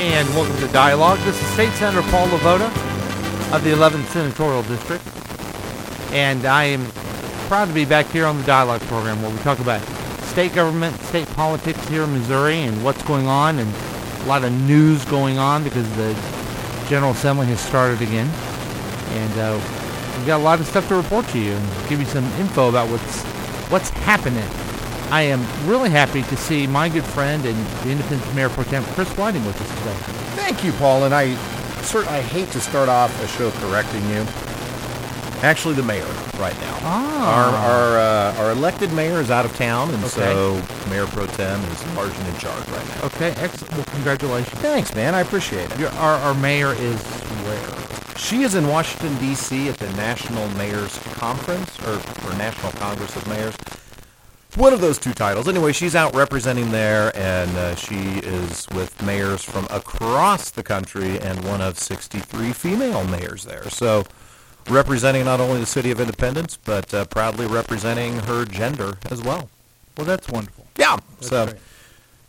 and welcome to Dialogue. This is State Senator Paul LeVota of the 11th Senatorial District, and I am proud to be back here on the Dialogue program where we talk about state government, state politics here in Missouri, and what's going on, and a lot of news going on because the General Assembly has started again, and uh, we've got a lot of stuff to report to you and give you some info about what's what's happening. I am really happy to see my good friend and the Independent Mayor Pro Tem Chris Whiting with us today. Thank you, Paul. And I certainly I hate to start off a show correcting you. Actually, the mayor right now. Ah. Our our, uh, our elected mayor is out of town, and Okay. so Mayor Pro Tem is large in charge right now. Okay, excellent. Well, congratulations. Thanks, man. I appreciate it. Your, our, our mayor is where? She is in Washington D.C. at the National Mayors Conference or, or National Congress of Mayors. One of those two titles. Anyway, she's out representing there, and uh, she is with mayors from across the country and one of 63 female mayors there. So, representing not only the city of Independence, but uh, proudly representing her gender as well. Well, that's wonderful. Yeah. That's so, great.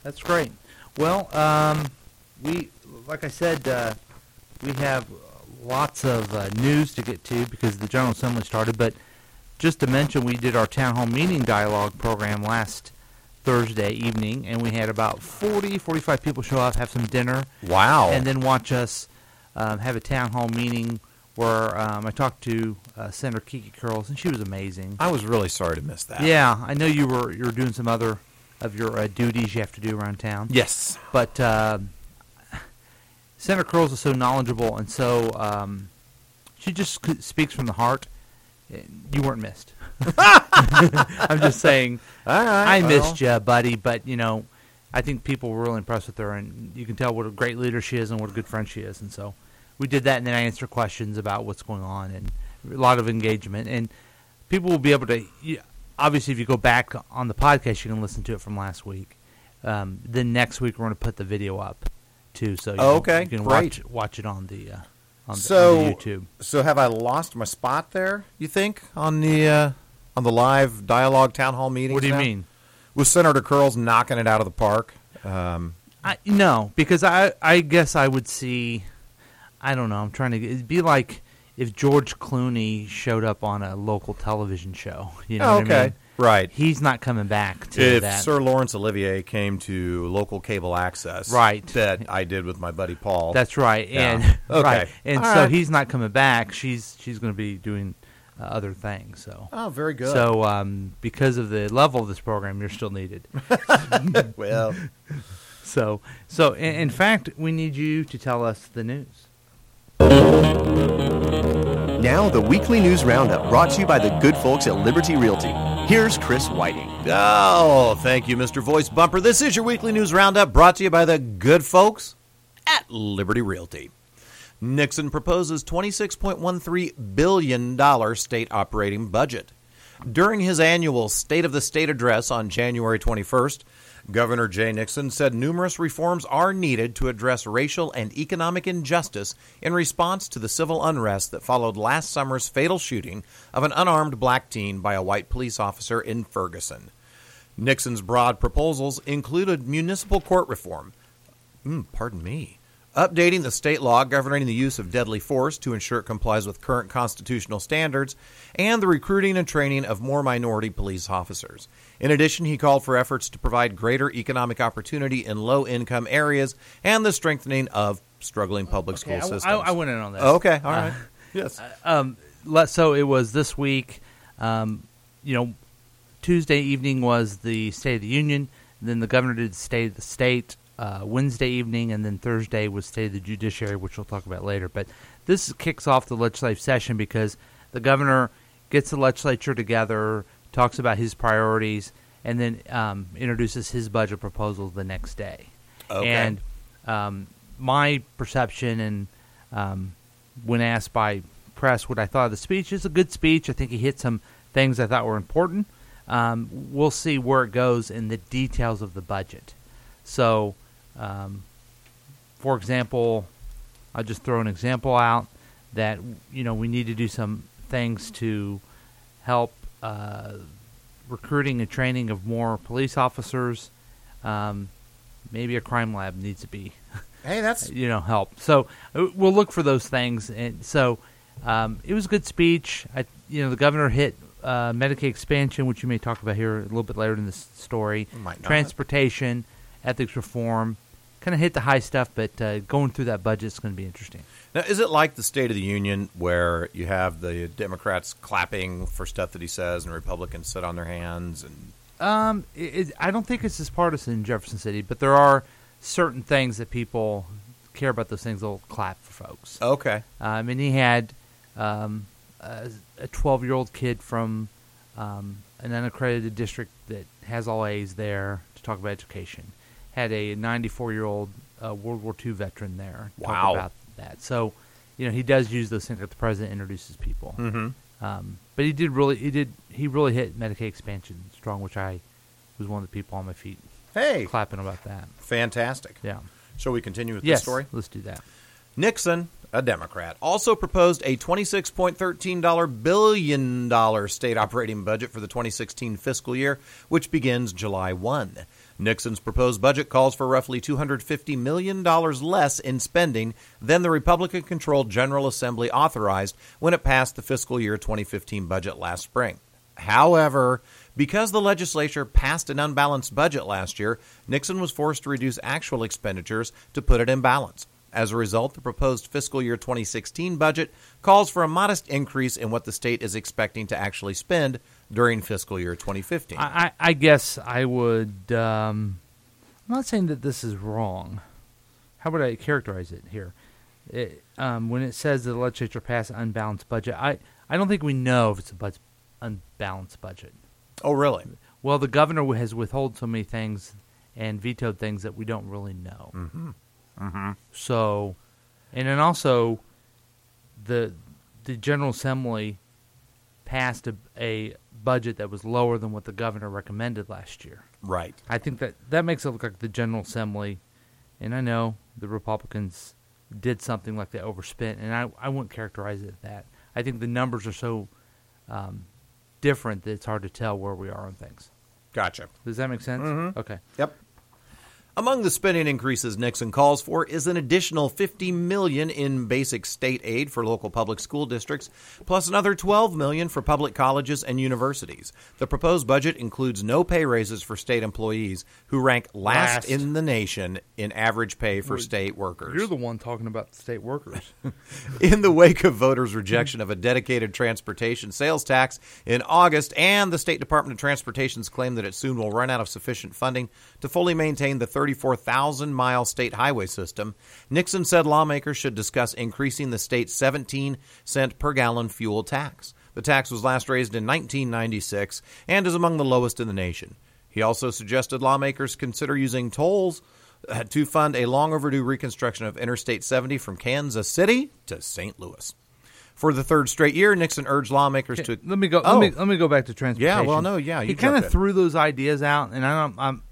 That's great. Well, um, we, like I said, uh, we have lots of uh, news to get to because the General Assembly started. But just to mention, we did our town hall meeting dialogue program last Thursday evening, and we had about 40, 45 people show up, have some dinner, wow. and then watch us um, have a town hall meeting where um, I talked to uh, Senator Kiki Curls, and she was amazing. I was really sorry to miss that. Yeah, I know you were you were doing some other of your uh, duties you have to do around town. Yes. But uh, Senator Curls is so knowledgeable, and so um, she just speaks from the heart. You weren't missed. I'm just saying. Right. I well, missed you, buddy, but you know, I think people were really impressed with her, and you can tell what a great leader she is and what a good friend she is. And so we did that, and then I answered questions about what's going on, and a lot of engagement. And people will be able to. Obviously, if you go back on the podcast, you can listen to it from last week. Um, then next week we're going to put the video up too, so you Oh, can, you can watch watch it on the uh, on, the, So, on the YouTube. So have I lost my spot there? You think on the uh, on the live dialogue town hall meeting? What do you mean? Was Senator Curls knocking it out of the park? Um, I, no, because I I guess I would see. I don't know. I'm trying to. It'd be like if George Clooney showed up on a local television show. You know oh, what okay, I mean? Right. He's not coming back to If that. Sir Laurence Olivier came to local cable access, Right. that I did with my buddy Paul. That's right. Yeah. And Okay. right. And All so right. he's not coming back. She's she's going to be doing uh, other things. So. oh, very good. So, um, because of the level of this program, you're still needed. well, So, so in, in fact, we need you to tell us the news. Now, the weekly news roundup brought to you by the good folks at Liberty Realty. Here's Chris Whiting. oh, thank you, Mr. Voice Bumper. This is your weekly news roundup brought to you by the good folks at Liberty Realty. Nixon proposes $26.13 billion state operating budget. During his annual State of the State address on January 21st, Governor Jay Nixon said numerous reforms are needed to address racial and economic injustice in response to the civil unrest that followed last summer's fatal shooting of an unarmed black teen by a white police officer in Ferguson. Nixon's broad proposals included municipal court reform, Mm, pardon me. Updating the state law governing the use of deadly force to ensure it complies with current constitutional standards, and the recruiting and training of more minority police officers. In addition, he called for efforts to provide greater economic opportunity in low income areas and the strengthening of struggling public school I, systems. I, I went in on that. okay, all right. Uh, yes. um, let, so it was this week. Um, you know, Tuesday evening was the State of the Union. Then the governor did State of the State uh, Wednesday evening, and then Thursday was State of the Judiciary, which we'll talk about later. But this kicks off the legislative session because the governor gets the legislature together, talks about his priorities, and then um, introduces his budget proposal the next day. Okay. And um, my perception and um, when asked by press what I thought of the speech, it's a good speech. I think he hit some things I thought were important. Um, we'll see where it goes in the details of the budget. So, um, for example, I'll just throw an example out that you know we need to do some things to help uh, recruiting and training of more police officers. Um, maybe a crime lab needs to be Hey, that's you know help. So uh, we'll look for those things. And so um, it was a good speech. I, you know, the governor hit uh, Medicaid expansion, which you may talk about here a little bit later in this story. Not. Ethics reform, kind of hit the high stuff. But uh, going through that budget is going to be interesting. Now, is it like the State of the Union where you have the Democrats clapping for stuff that he says and Republicans sit on their hands? And Um, it, it, I don't think it's as partisan in Jefferson City, but there are certain things that people care about. Those things they'll clap for folks. okay, Um, and he had um, a 12 year old kid from um, an unaccredited district that has all A's there to talk about education. Had a 94 year old uh, World War II veteran there. Wow. Talk about that. So, you know, he does use those things that the president introduces people. mm-hmm. Um, but he did really, he did, he really hit Medicaid expansion strong, which I was one of the people on my feet hey, clapping about that. fantastic. Yeah. Shall we continue with Yes. the story? Let's do that. Nixon, a Democrat, also proposed a $26.13 billion state operating budget for the 2016 fiscal year, which begins July 1. Nixon's proposed budget calls for roughly $250 million less in spending than the Republican controlled General Assembly authorized when it passed the fiscal year 2015 budget last spring. However, because the legislature passed an unbalanced budget last year, Nixon was forced to reduce actual expenditures to put it in balance. As a result, the proposed fiscal year 2016 budget calls for a modest increase in what the state is expecting to actually spend during fiscal year 2015. I, I, I guess I would. Um, I'm not saying that this is wrong. How would I characterize it here? It, um, when it says the legislature passed an unbalanced budget, I, I don't think we know if it's a bud- unbalanced budget. oh, really? Well, the governor has withheld so many things and vetoed things that we don't really know. Mm-hmm. Mm-hmm. So, and then also, the the General Assembly passed a, a budget that was lower than what the governor recommended last year. Right. I think that that makes it look like the General Assembly, and I know the Republicans did something like they overspent, and I, I wouldn't characterize it that. I think the numbers are so um, different that it's hard to tell where we are on things. Gotcha. Does that make sense? Mhm. Okay. Yep. Among the spending increases Nixon calls for is an additional 50 million in basic state aid for local public school districts, plus another 12 million for public colleges and universities. The proposed budget includes no pay raises for state employees who rank last, Last. in the nation in average pay for Well, state workers. You're the one talking about state workers. in the wake of voters' rejection of a dedicated transportation sales tax in August and the State Department of Transportation's claim that it soon will run out of sufficient funding to fully maintain the 34,000 mile state highway system, Nixon said lawmakers should discuss increasing the state's 17 cent per gallon fuel tax. The tax was last raised in 1996 and is among the lowest in the nation. He also suggested lawmakers consider using tolls uh, to fund a long overdue reconstruction of Interstate 70 from Kansas City to St. Louis. For the third straight year, Nixon urged lawmakers to let me go. Oh. Let me let me go back to transportation. Yeah, well, no, yeah, you he kind of threw those ideas out, and I don't. I'm,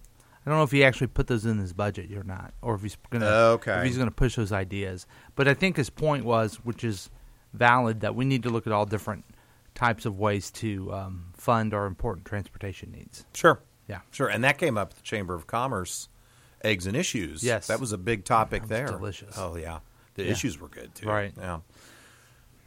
I don't know if he actually put those in his budget or not, or if he's gonna. Okay. If he's gonna push those ideas, but I think his point was, which is valid, that we need to look at all different types of ways to um, fund our important transportation needs. Sure. Yeah. Sure. And that came up at the Chamber of Commerce Eggs and Issues. Yes. That was a big topic there. delicious. Oh, yeah. The Yeah. issues were good, too. Right. Yeah.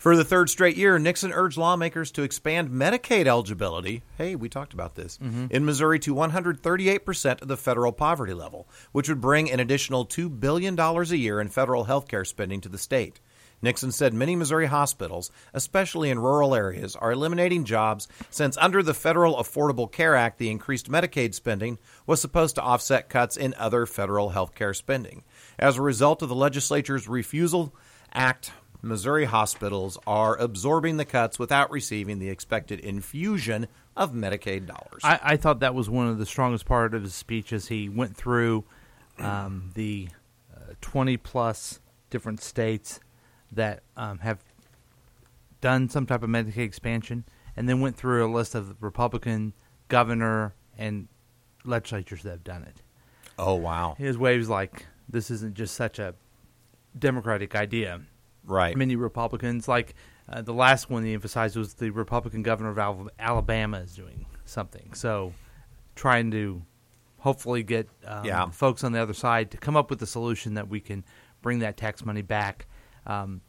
For the third straight year, Nixon urged lawmakers to expand Medicaid eligibility. Hey, we talked about this Mm-hmm. in Missouri to 138% of the federal poverty level, which would bring an additional $2 billion a year in federal health care spending to the state. Nixon said many Missouri hospitals, especially in rural areas, are eliminating jobs since under the Federal Affordable Care Act, the increased Medicaid spending was supposed to offset cuts in other federal health care spending. As a result of the legislature's refusal act, Missouri hospitals are absorbing the cuts without receiving the expected infusion of Medicaid dollars. I, I thought that was one of the strongest part of his speech as he went through um, the uh, 20 plus different states that um, have done some type of Medicaid expansion, and then went through a list of Republican governor and legislatures that have done it. oh, wow. His way was like, this isn't just such a Democratic idea. Right. Many Republicans, like uh, the last one he emphasized was the Republican governor of Al- Alabama is doing something. So trying to hopefully get um, Yeah. folks on the other side to come up with a solution that we can bring that tax money back. Um,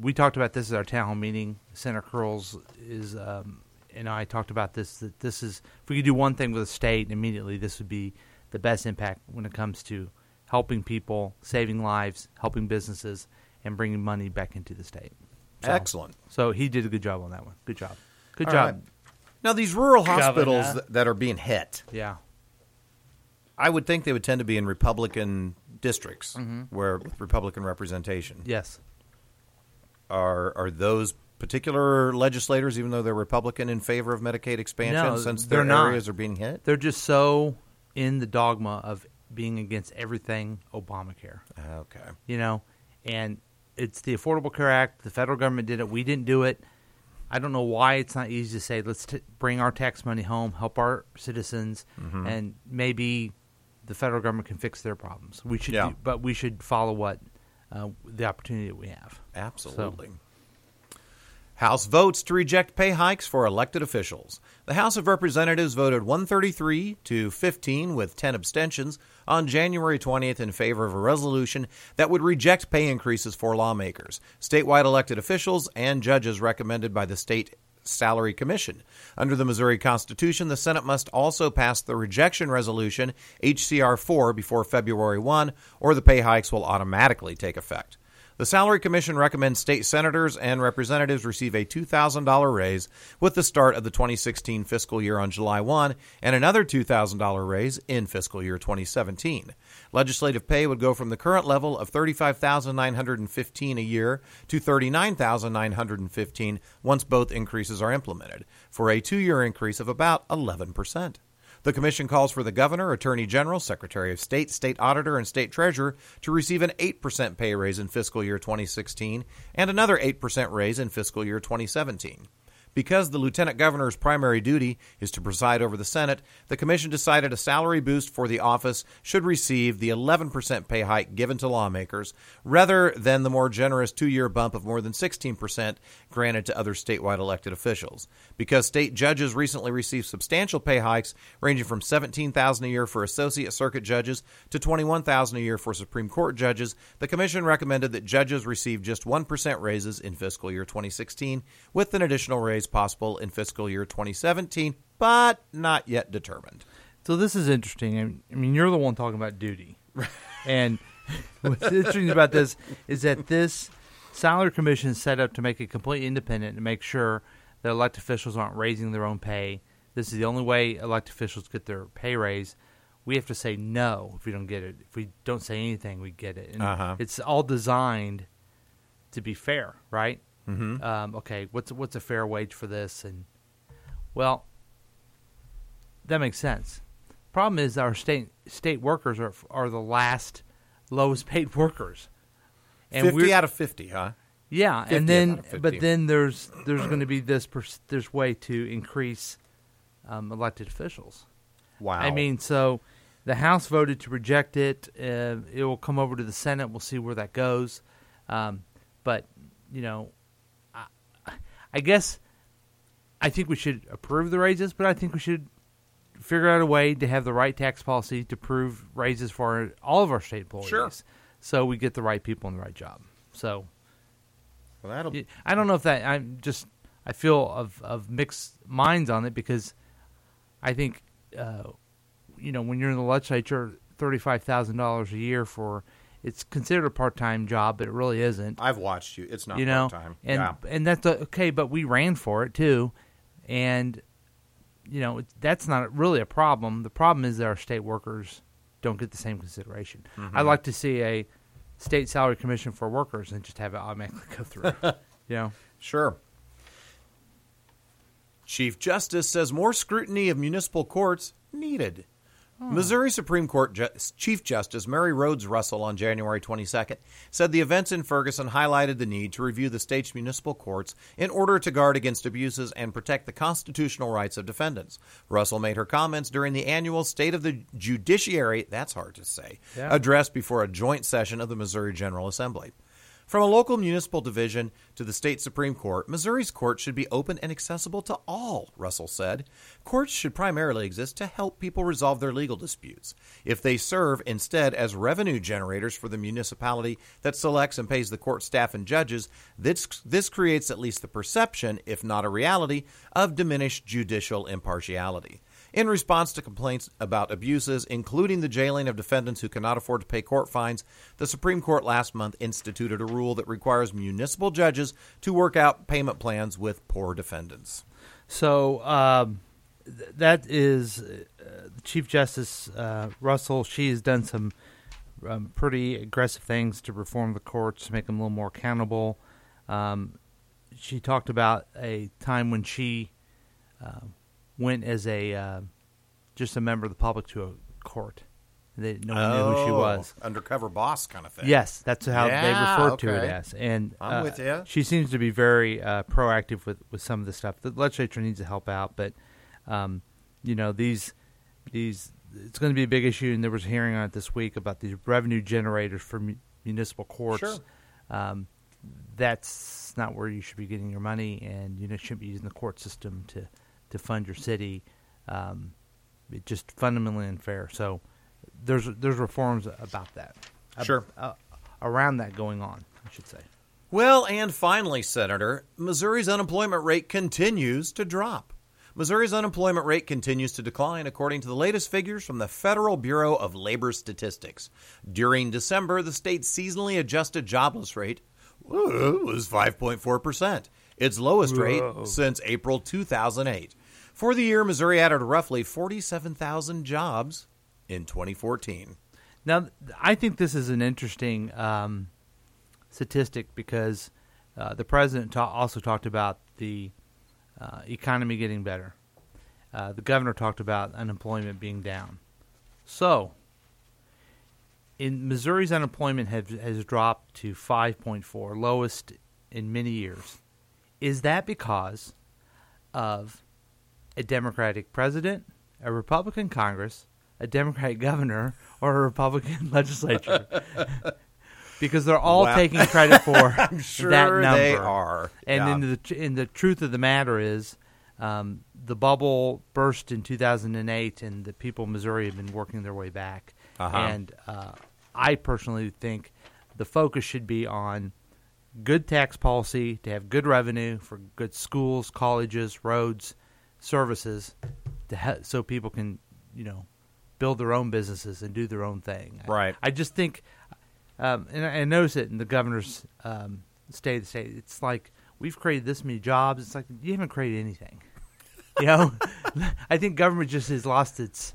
we talked about this at our town hall meeting. Senator Curls is um, and I talked about this. That this is if we could do one thing with the state immediately, this would be the best impact when it comes to helping people, saving lives, helping businesses, and bringing money back into the state. So- Excellent. So he did a good job on that one. Good job. Good All job. right. Now, these rural hospitals that, that are being hit, Yeah. I would think they would tend to be in Republican districts Mm-hmm. where with Republican representation. Yes. Are are those particular legislators, even though they're Republican, in favor of Medicaid expansion No, since their not. areas are being hit? They're just so in the dogma of being against everything Obamacare. Okay. you know, and it's the Affordable Care Act. The federal government did it. We didn't do it. I don't know why it's not easy to say let's t- bring our tax money home, help our citizens, Mm-hmm. and maybe the federal government can fix their problems. We should, Yeah. do, but we should follow what uh, the opportunity that we have. Absolutely. House votes to reject pay hikes for elected officials. The House of Representatives voted 133 to 15 with 10 abstentions on January 20th in favor of a resolution that would reject pay increases for lawmakers, statewide elected officials, and judges recommended by the state Salary Commission. Under the Missouri Constitution, the Senate must also pass the rejection resolution, HCR 4, before February 1, or the pay hikes will automatically take effect. The Salary Commission recommends state senators and representatives receive a $2,000 raise with the start of the 2016 fiscal year on July 1 and another $2,000 raise in fiscal year 2017. Legislative pay would go from the current level of 35,915 a year to 39,915 once both increases are implemented, for a two-year increase of about 11%. The Commission calls for the Governor, Attorney General, Secretary of State, State Auditor, and State Treasurer to receive an 8% pay raise in fiscal year 2016 and another 8% raise in fiscal year 2017. Because the Lieutenant Governor's primary duty is to preside over the Senate, the Commission decided a salary boost for the office should receive the 11% pay hike given to lawmakers rather than the more generous two year bump of more than 16% granted to other statewide elected officials. Because state judges recently received substantial pay hikes ranging from 17,000 a year for associate circuit judges to 21,000 a year for Supreme Court judges, the Commission recommended that judges receive just 1% raises in fiscal year 2016 with an additional raise possible in fiscal year 2017, but not yet determined. So this is interesting. I mean- you're the one talking about duty, and what's interesting about this is that this salary commission is set up to make it completely independent and make sure that elected officials aren't raising their own pay. This is the only way elected officials get their pay raise. We have to say no if we don't get it. If we don't say anything, we get it. And Uh-huh. it's all designed to be fair, right? Mm-hmm. Um, okay, what's what's a fair wage for this? And well, that makes sense. Problem is, our state state workers are are the last lowest paid workers, and 50 we're- out of 50, huh? yeah, 50 and then out of 50. but then there's there's going to be this pers- this way to increase um, elected officials. Wow. I mean, so the House voted to reject it. Uh, it will come over to the Senate. We'll see where that goes. Um, but you know, I guess I think we should approve the raises, but I think we should figure out a way to have the right tax policy to prove raises for all of our state employees. Sure. So we get the right people in the right job. So Well, that'll I don't know if that I'm just I feel of of mixed minds on it because I think uh, you know when you're in the legislature, thirty five thousand dollars a year for it's considered a part time job, but it really isn't. I've watched you. It's not you know, part-time. and yeah. and that's uh, okay, but we ran for it too, and you know that's not really a problem. The problem is that our state workers don't get the same consideration. Mm-hmm. I'd like to see a state salary commission for workers and just have it automatically go through. you know. Sure. Chief Justice says more scrutiny of municipal courts needed. Oh. Missouri Supreme Court Ju- Chief Justice Mary Rhodes Russell on January 22nd said the events in Ferguson highlighted the need to review the state's municipal courts in order to guard against abuses and protect the constitutional rights of defendants. Russell made her comments during the annual State of the Judiciary, that's hard to say, Yeah. address before a joint session of the Missouri General Assembly. From a local municipal division to the state Supreme Court, Missouri's courts should be open and accessible to all, Russell said. Courts should primarily exist to help people resolve their legal disputes. If they serve instead as revenue generators for the municipality that selects and pays the court staff and judges, this, this creates at least the perception, if not a reality, of diminished judicial impartiality. In response to complaints about abuses, including the jailing of defendants who cannot afford to pay court fines, the Supreme Court last month instituted a rule that requires municipal judges to work out payment plans with poor defendants. So um, th- that is uh, Chief Justice uh, Russell. She has done some um, pretty aggressive things to reform the courts, to make them a little more accountable. Um, she talked about a time when she uh, went as a uh, just a member of the public to a court. They no one knew who she was. Oh, Undercover boss kind of thing. Yes, that's how Yeah, they refer to it okay. as. And I'm uh, with ya. She seems to be very uh, proactive with, with some of the stuff. The legislature needs to help out, but um, you know these these it's going to be a big issue. And there was a hearing on it this week about these revenue generators for mu- municipal courts. Sure. Um, that's not where you should be getting your money, and you know, shouldn't be using the court system to to fund your city. Um, it's just fundamentally unfair. So there's there's reforms about that. Sure. uh, around that going on, I should say. Well, and finally, Senator, Missouri's unemployment rate continues to drop. Missouri's unemployment rate continues to decline according to the latest figures from the Federal Bureau of Labor Statistics. During December, the state's seasonally adjusted jobless rate was 5.4%, its lowest rate since April 2008. For the year, Missouri added roughly 47,000 jobs in 2014. Now, I think this is an interesting um, statistic because uh, the president ta- also talked about the uh, economy getting better. Uh, the governor talked about unemployment being down. So, in Missouri's unemployment have, has dropped to 5.4, lowest in many years. Is that because of a Democratic president, a Republican Congress, a Democratic governor, or a Republican legislature? because they're all Wow. taking credit for that Sure number. they are. And Yeah. in the in the truth of the matter is, um, the bubble burst in 2008, and the people of Missouri have been working their way back. Uh-huh. And uh, I personally think the focus should be on good tax policy to have good revenue for good schools, colleges, roads, services, to he- so people can, you know, build their own businesses and do their own thing. Right. I, just think, um, and I I notice it in the governor's um, state of the state. It's like we've created this many jobs. It's like you haven't created anything. You know, I think government just has lost its,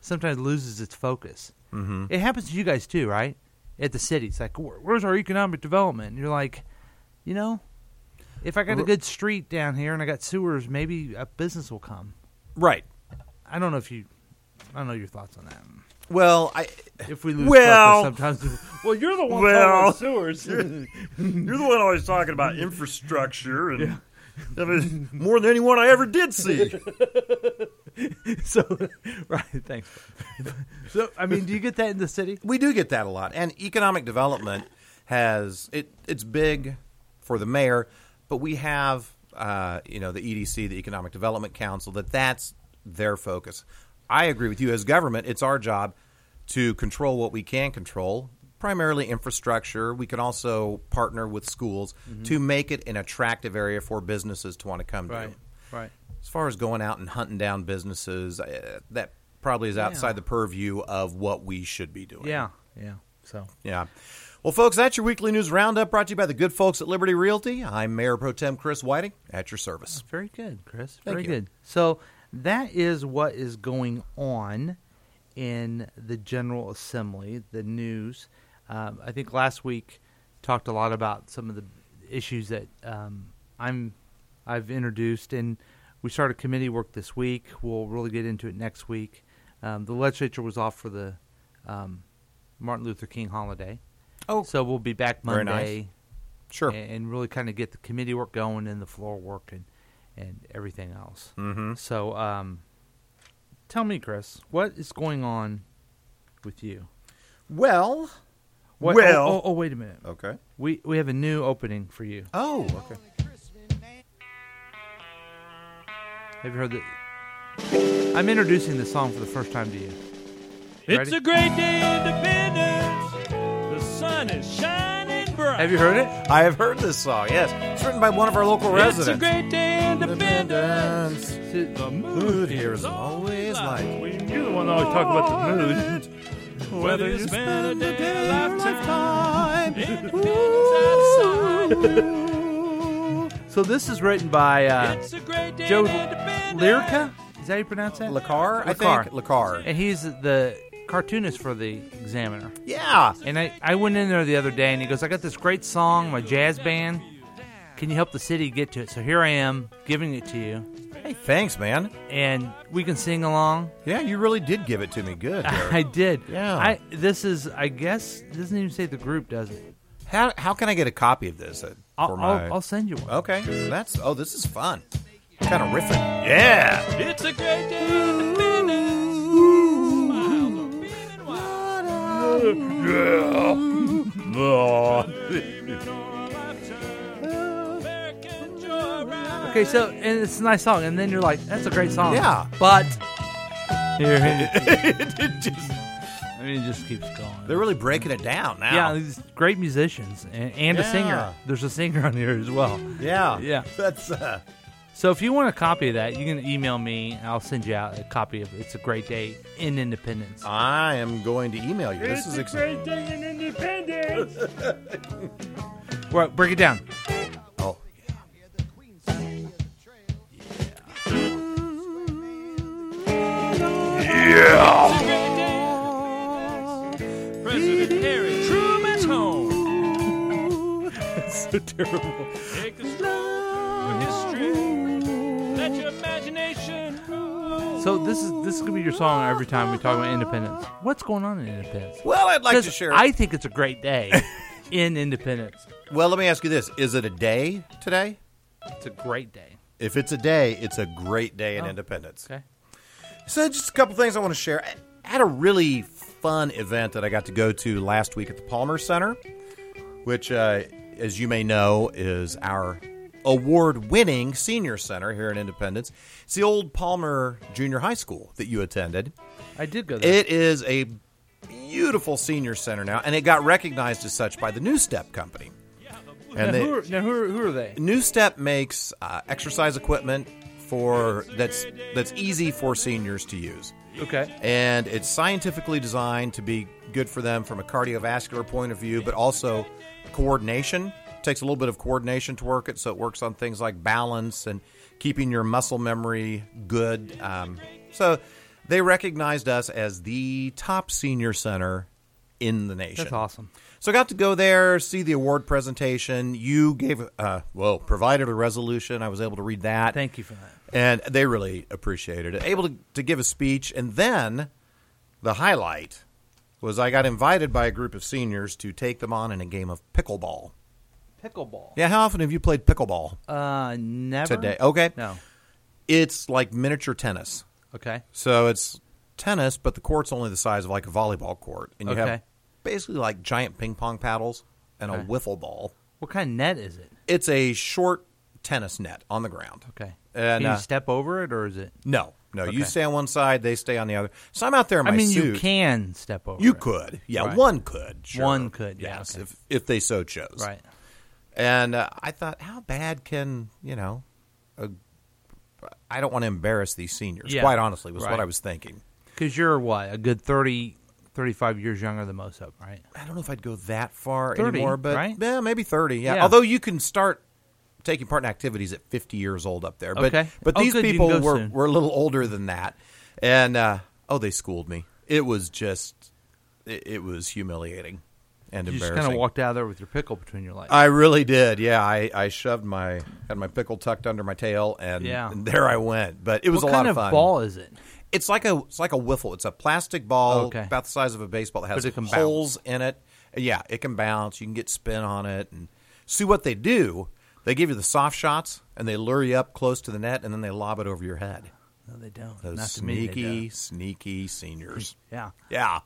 sometimes loses its focus. Mm-hmm. It happens to you guys too, right? At the city, it's like, where's our economic development? And you're like, you know, if I got a good street down here and I got sewers, maybe a business will come. Right. I don't know if you, I don't know your thoughts on that. Well, I If we lose Well- focus, sometimes. Well, you're the one Well- talking about sewers. You're the one always talking about infrastructure and I mean, more than anyone I ever did see. so, right. Thanks. so, I mean, do you get that in the city? We do get that a lot, and economic development has it. It's big for the mayor, but we have uh, you know the EDC, the Economic Development Council, that that's their focus. I agree with you. As government, it's our job to control what we can control, primarily infrastructure. We can also partner with schools to make it an attractive area for businesses to want to come to. Right. As far as going out and hunting down businesses, uh, that probably is outside Yeah. the purview of what we should be doing. Yeah. Yeah. So. Yeah. Well, folks, that's your weekly news roundup brought to you by the good folks at Liberty Realty. I'm Mayor Pro Tem Chris Whiting at your service. Very good, Chris. Thank Very you. good. So that is what is going on in the General Assembly, the news. Um, I think last week talked a lot about some of the issues that um, I'm I've introduced, and we started committee work this week. We'll really get into it next week. Um, the legislature was off for the um, Martin Luther King holiday, Oh, so we'll be back Very nice. Monday sure. and, and really kind of get the committee work going and the floor work and, and everything else. Mm-hmm. So, um, tell me, Chris, what is going on with you? Well, What- Well- oh, oh, oh, wait a minute. Okay. We we have a new opening for you. Oh, okay. Have you heard that? I'm introducing the song for the first time to you. You It's ready? a great day, Independence. The sun is shining bright. Have you heard it? I have heard this song. Yes, it's written by one of our local It's residents. a great day, Independence. The Mood here is always like. You're the one always talk about the mood. Whether you spend a day, a lifetime. Independence out of sight. So this is written by uh, It's a great day, Joe Independence. Lyrica. Is that how you pronounce that? Lacar, I think. Lacar. And he's the cartoonist for the Examiner. Yeah. And I, I went in there the other day and he goes, I got this great song, my jazz band. Can you help the city get to it? So here I am giving it to you. Hey, thanks, man. And we can sing along. Yeah, you really did give it to me. Good. Derek. I did. Yeah. I this is I guess it doesn't even say the group, does it? how how can I get a copy of this? uh, I'll, my... I'll, I'll send you one. Okay, that's oh, this is fun. Kind of riffing. Yeah. It's a great day, wild. American. Okay, so and it's a nice song, and then you're like, "That's a great song." Yeah. but here, it just, I mean, it just keeps going. They're really breaking it down now. yeah, these great musicians and, and a singer. There's a singer on here as well. yeah, Yeah. That's uh, So if you want a copy of that, you can email me. and I'll send you out a copy of "It's a Great Day in Independence." I am going to email you. This is exciting. day in Independence. Well, break it down. Oh, President Harry Truman's home. so terrible. Take the stroll through history. Let your imagination rule. So this is this is gonna be your song every time we talk about independence. What's going on in Independence? well, I'd like to 'Cause share. I think it's a great day in Independence. well, let me ask you this: Is it a day today? It's a great day. If it's a day, it's a great day in Oh. Independence. Okay. So, just a couple things I want to share. I had a really fun event that I got to go to last week at the Palmer Center, which, uh, as you may know, is our award winning senior center here in Independence. It's the old Palmer Junior High School that you attended. I did go there. It is a beautiful senior center now, and it got recognized as such by the NuStep Company. now, And they, who are, now who are, who are they? NuStep makes uh, exercise equipment for that's that's easy for seniors to use, Okay. and it's scientifically designed to be good for them from a cardiovascular point of view, but also coordination. Takes a little bit of coordination to work it, so it works on things like balance and keeping your muscle memory good. Um, so they recognized us as the top senior center in the nation. That's awesome. So I got to go there, see the award presentation. You gave, uh, well, provided a resolution. I was able to read that. Thank you for that. And they really appreciated it. Able to, to give a speech. And then the highlight was I got invited by a group of seniors to take them on in a game of pickleball. Pickleball. Yeah, how often have you played pickleball Uh, never today? Okay. No. It's like miniature tennis. Okay. So it's tennis, but the court's only the size of like a volleyball court. And you have Okay. basically like giant ping pong paddles and a Okay. wiffle ball. What kind of net is it? It's a short tennis net on the ground. Okay. And, Can uh, you step over it, or is it? No, no, you Okay. stay on one side, they stay on the other. So I'm out there in my I mean, suit. you can step over. You it. could, yeah, Right. one could, sure. One could, yeah, yes, okay. if if they so chose, Right. And uh, I thought, how bad can you know? I don't want to embarrass these seniors. Yeah. Quite honestly, was Right. what I was thinking. Because you're what a good 30, 35 years younger than most of them, right? I don't know if I'd go that far 30, anymore, but right? yeah, maybe thirty. Yeah. Yeah. although you can start taking part in activities at fifty years old up there. But Okay. but Oh, these good, you people go were soon. were a little older than that, and uh, oh, they schooled me. It was just it, it was humiliating and You just embarrassing. kind of walked out there with your pickle between your legs. I really did. Yeah, I, I shoved my had my pickle tucked under my tail, and, Yeah. and there I went. But it was what a lot kind of of fun. ball is it? It's like a it's like a wiffle. It's a plastic ball oh, Okay. about the size of a baseball that has it holes in it. Yeah, it can bounce. You can get spin on it and see what they do. They give you the soft shots and they lure you up close to the net and then they lob it over your head. No, they don't. Those Not to me. sneaky, don't. sneaky seniors. Yeah. Yeah.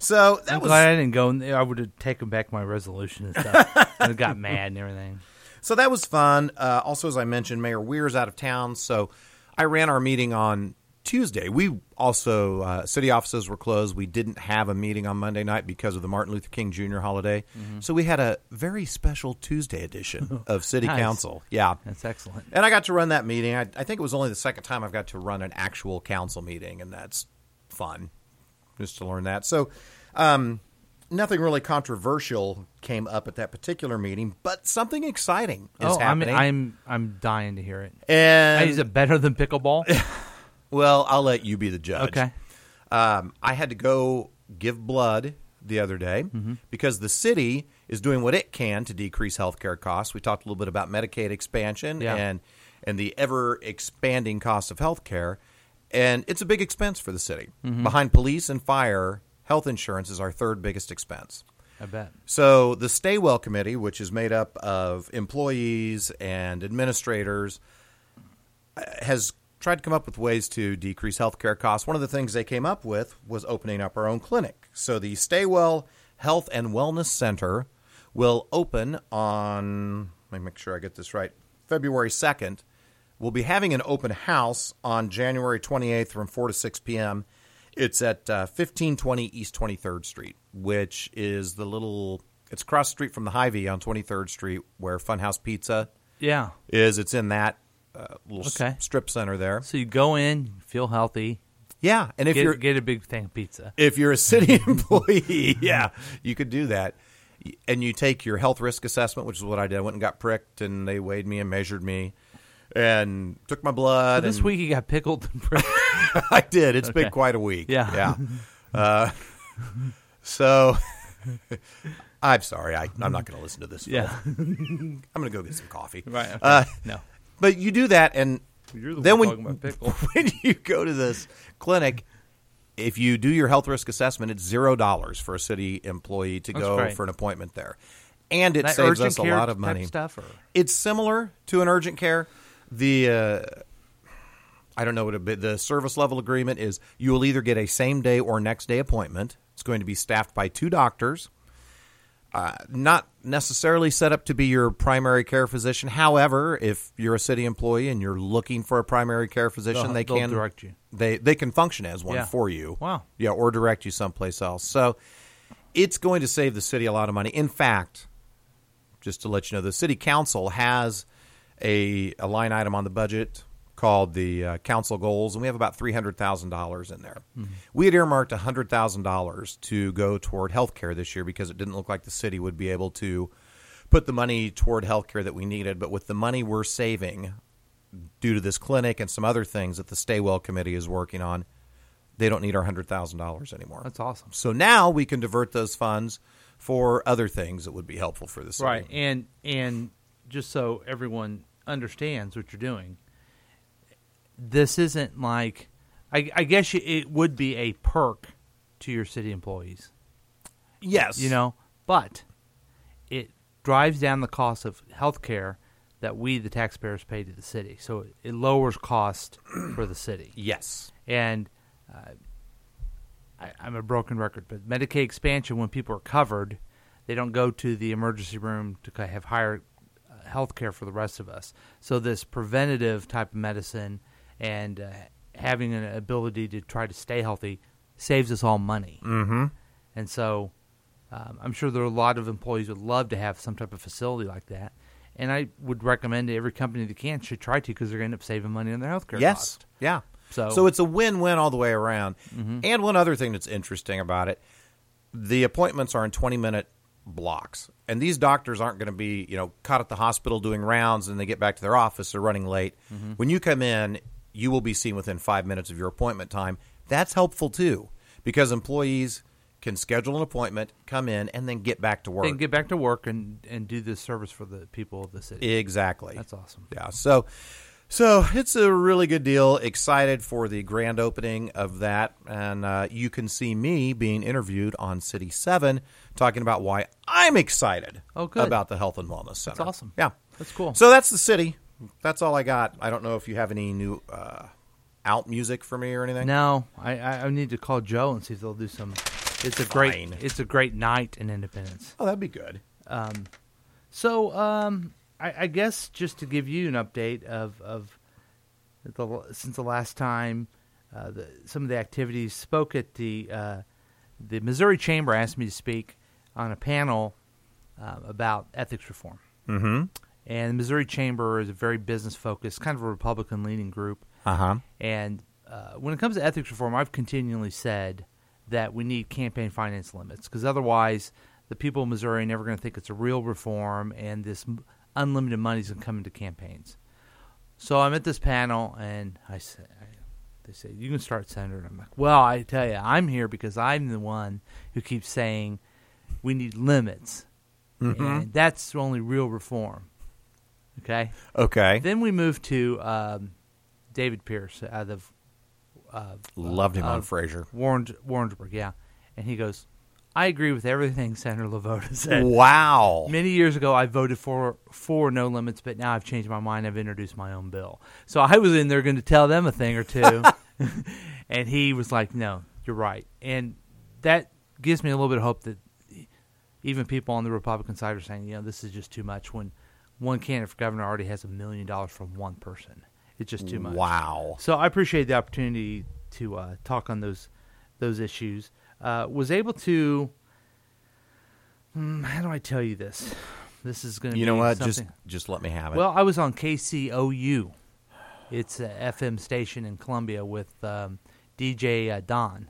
So that I'm was glad I didn't go. in there. I would have taken back my resolution and stuff. and got mad and everything. So that was fun. Uh, also, as I mentioned, Mayor Weir's out of town, so I ran our meeting on Tuesday. We also uh, city offices were closed. We didn't have a meeting on Monday night because of the Martin Luther King Jr. holiday. So we had a very special Tuesday edition of City Nice. Council. Yeah, That's excellent. and I got to run that meeting. I, I think it was only the second time I've got to run an actual council meeting, and that's fun just to learn that. So, um, nothing really controversial came up at that particular meeting, but something exciting is oh, I'm, happening. I'm I'm dying to hear it. and is it better than pickleball? well, I'll let you be the judge. okay. Um, I had to go give blood the other day Mm-hmm. because the city is doing what it can to decrease healthcare costs. We talked a little bit about Medicaid expansion Yeah. and and the ever expanding cost of healthcare, and it's a big expense for the city. Mm-hmm. Behind police and fire, health insurance is our third biggest expense. I bet. So the Stay Well Committee, which is made up of employees and administrators, has tried to come up with ways to decrease healthcare costs. One of the things they came up with was opening up our own clinic. So the Stay Well Health and Wellness Center will open on, let me make sure I get this right, February 2nd. We'll be having an open house on January 28th from 4 to 6 p.m. It's at uh, 1520 East 23rd Street, which is the little, it's across the street from the Hy-Vee on 23rd Street where Funhouse Pizza Yeah. is. It's in that uh, little s- strip center there. So you go in, feel healthy, Yeah, and if you're get a big thing of pizza. if you're a city employee, yeah, you could do that. And you take your health risk assessment, which is what I did. I went and got pricked, and they weighed me and measured me, and took my blood. So this and- week you got pickled. I did. It's been quite a week. Yeah. yeah. Uh, so I'm sorry. I, I'm not going to listen to this. yeah. I'm going to go get some coffee. Right. okay. Uh, no. But you do that, and You're the then one when, talking about pickle. when you go to this clinic, if you do your health risk assessment, it's zero dollars for a city employee to That's go great. for an appointment there, and it That saves us a lot of money. Stuff or It's similar to an urgent care. The uh, I don't know what it, the service level agreement is. You will either get a same day or next day appointment. It's going to be staffed by two doctors. Uh, not necessarily set up to be your primary care physician. However, if you're a city employee and you're looking for a primary care physician, They'll- they can direct you. They they can function as one Yeah. for you. Wow. Yeah, or direct you someplace else. So it's going to save the city a lot of money. In fact, just to let you know, the city council has a, a line item on the budget called the uh, council goals, and we have about three hundred thousand dollars in there. We had earmarked hundred thousand dollars to go toward health care this year because it didn't look like the city would be able to put the money toward health care that we needed. But with the money we're saving due to this clinic and some other things that the Stay Well Committee is working on, they don't need our hundred thousand dollars anymore. That's awesome. So now we can divert those funds for other things that would be helpful for the city. Right. And and just so everyone understands what you're doing, this isn't like I, I guess you, it would be a perk to your city employees, Yes. you know, but it drives down the cost of health care that we the taxpayers pay to the city. So it, it lowers cost for the city. Yes. and uh, I, I'm a broken record, but Medicaid expansion, when people are covered, they don't go to the emergency room to have higher uh, health care for the rest of us. So this preventative type of medicine and uh, having an ability to try to stay healthy saves us all money. Mm-hmm. And so um, I'm sure there are a lot of employees would love to have some type of facility like that. And I would recommend to every company that can should try to because they're going to end up saving money on their health care Yes. cost. Yeah. So- so it's a win-win all the way around. And one other thing that's interesting about it, the appointments are in 20-minute blocks. And these doctors aren't going to be, you know, caught at the hospital doing rounds and they get back to their office they're running late. Mm-hmm. When you come in, you will be seen within 5 minutes of your appointment time. That's helpful too because employees can schedule an appointment, come in and then get back to work. and get back to work and, and do this service for the people of the city. exactly. That's awesome. Yeah. So, so it's a really good deal. Excited for the grand opening of that, and uh, you can see me being interviewed on City Seven, talking about why I'm excited. Oh, good. about the Health and Wellness Center. That's awesome. Yeah, That's cool. So that's the city. That's all I got. I don't know if you have any new uh, out music for me or anything. No, I, I, need to call Joe and see if they'll do some it's a great it's a great night in Independence. Oh, that'd be good. So, um, I, I guess just to give you an update of of the since the last time, uh, the, some of the activities spoke at the uh, the Missouri Chamber asked me to speak on a panel uh, about ethics reform. Mm-hmm. And the Missouri Chamber is a very business focused, kind of a Republican leaning group. Uh huh. And uh, when it comes to ethics reform, I've continually said that we need campaign finance limits because otherwise, the people of Missouri are never going to think it's a real reform, and this unlimited money is going to come into campaigns. So I'm at this panel, and I say, they say, "You can start, Senator." And I'm like, "Well, I tell you, I'm here because I'm the one who keeps saying we need limits, and that's only real reform." Okay. Okay. Then we move to um, David Pearce out of uh, Loved him on of Frasier. Warren, Warrensburg, yeah. And he goes, I agree with everything Senator LeVota said. Wow. Many years ago, I voted for for no limits, but now I've changed my mind. I've introduced my own bill. So I was in there going to tell them a thing or two, and he was like, "No, you're right," and that gives me a little bit of hope that even people on the Republican side are saying, "You know, this is just too much." When one candidate for governor already has a million dollars from one person, it's just too much. Wow. So I appreciate the opportunity to uh, talk on those those issues. Uh, was able to. Hmm, how do I tell you this? This is going to You be know what? Just something- just let me have it. well, I was on KCOU. It's a FM station in Columbia with um, DJ uh, Don,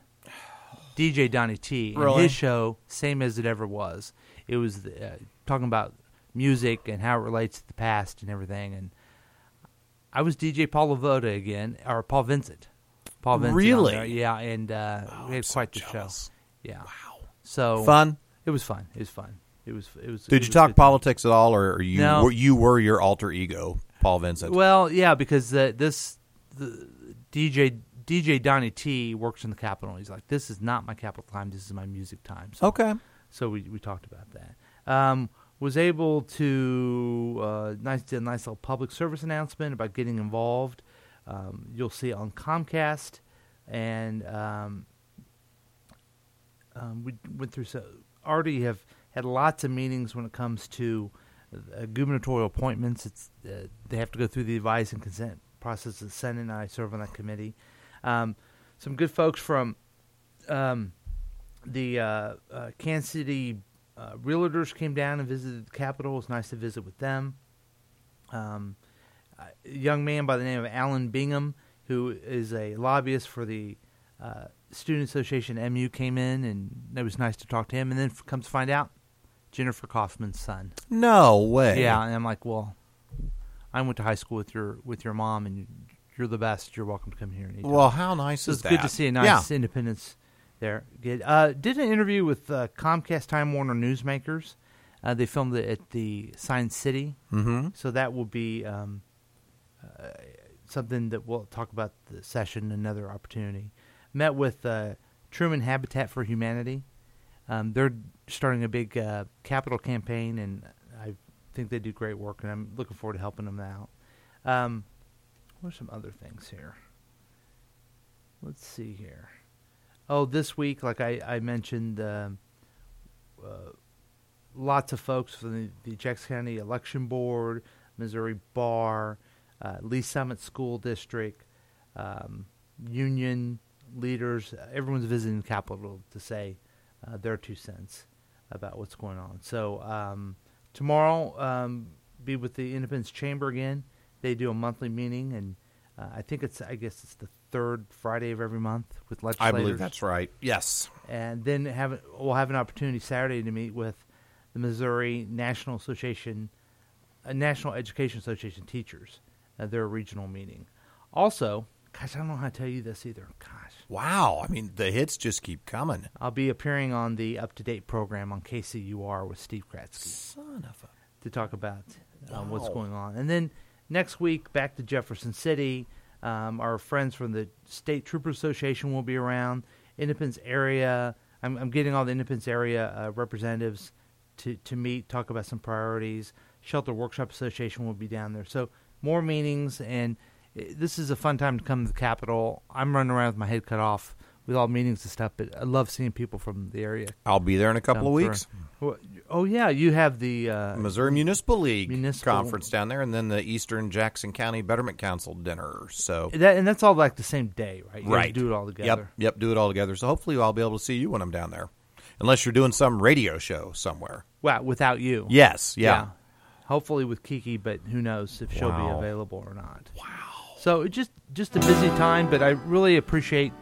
DJ Donnie T. And his show, same as it ever was. It was uh, talking about music and how it relates to the past and everything. And I was DJ Paul LeVota again, or Paul Vincent. Paul Vincent. on Really? there. Yeah, and uh, we had quite the show. Yeah. Wow. So Fun. It was fun. It was fun. It was. It was. Did was you a talk good time. politics at all, or, or you No. were, you were your alter ego, Paul Vincent? Well, yeah, because uh, this the DJ DJ Donnie T works in the Capitol. He's like, this is not my Capitol time. This is my music time. So, okay. so we we talked about that. Um, was able to uh, nice did a nice little public service announcement about getting involved. Um, you'll see on Comcast, and um, um, we went through so already have had lots of meetings when it comes to uh, gubernatorial appointments. It's uh, they have to go through the advice and consent process the Senate, and I serve on that committee. Um, some good folks from um, the uh, uh, Kansas City uh, realtors came down and visited the Capitol. It was nice to visit with them. Um, young man by the name of Alan Bingham, who is a lobbyist for the uh, Student Association MU, came in, and it was nice to talk to him. And then f- comes to find out, Jennifer Kaufman's son. No way. Yeah, and I'm like, well, I went to high school with your with your mom, and you're the best. You're welcome to come here. Anytime. Well, how nice So is it's that? good to see a nice Yeah. independence there. Good. Uh, did an interview with uh, Comcast Time Warner Newsmakers. Uh, they filmed it at the Science City, Mm-hmm. so that will be um, something that we'll talk about the session. Another opportunity. Met with uh, Truman Habitat for Humanity. Um, they're starting a big uh, capital campaign, and I think they do great work, and I'm looking forward to helping them out. Um, what are some other things here? Let's see here. Oh, this week, like I, I mentioned, um uh, lots of folks from the, the Jackson County Election Board, Missouri Bar, uh, Lee's Summit School District, um, union leaders. Everyone's visiting the Capitol to say uh, their two cents about what's going on. So um, tomorrow, um, be with the Independence Chamber again. They do a monthly meeting, and uh, I think it's I guess it's the third Friday of every month with legislators. I believe that's right. Yes. and then have we'll have an opportunity Saturday to meet with the Missouri National Association, uh, National Education Association teachers. Their regional meeting. Also, gosh, I don't know how to tell you this either. Gosh, Wow. I mean, the hits just keep coming. I'll be appearing on the Up to Date program on KCUR with Steve Kraske Son of a. to talk about uh, what's going on. And then next week, back to Jefferson City. Um, our friends from the State Trooper Association will be around. Independence area. I'm, I'm getting all the Independence area uh, representatives to, to meet, talk about some priorities. Shelter Workshop Association will be down there. So more meetings, and this is a fun time to come to the Capitol. I'm running around with my head cut off with all meetings and stuff. But I love seeing people from the area. I'll be there in a couple of weeks. Well, Oh yeah, you have the uh, Missouri Municipal League Municipal- conference down there, and then the Eastern Jackson County Betterment Council dinner. So that, and that's all like the same day, right? You right, do it all Yep, together. yep, do it all together. So hopefully I'll be able to see you when I'm down there, unless you're doing some radio show somewhere. Wow, without you. Yes, yeah. Hopefully with Kiki, but who knows if she'll be Wow. available or not. Wow. So it just just a busy time, but I really appreciate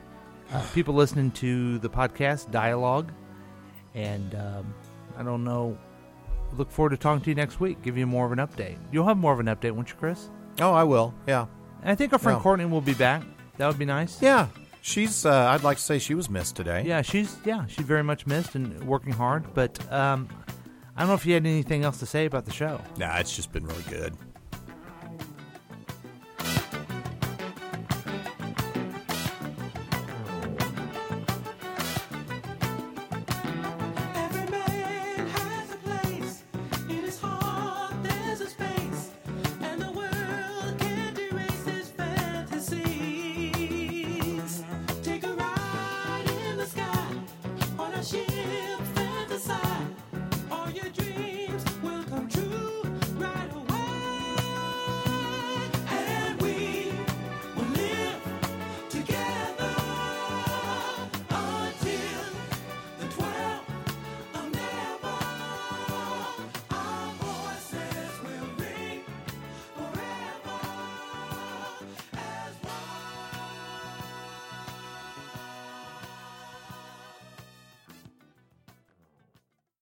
uh, people listening to the podcast dialogue, and um, I don't know. Look forward to talking to you next week. Give you more of an update. You'll have more of an update, won't you, Chris? Oh, I will. Yeah, And I think our friend Yeah. Courtney will be back. That would be nice. yeah. She's. Uh, I'd like to say she was missed today. Yeah, she's yeah she's very much missed and working hard. But um, I don't know if you had anything else to say about the show. Nah, it's just been really good.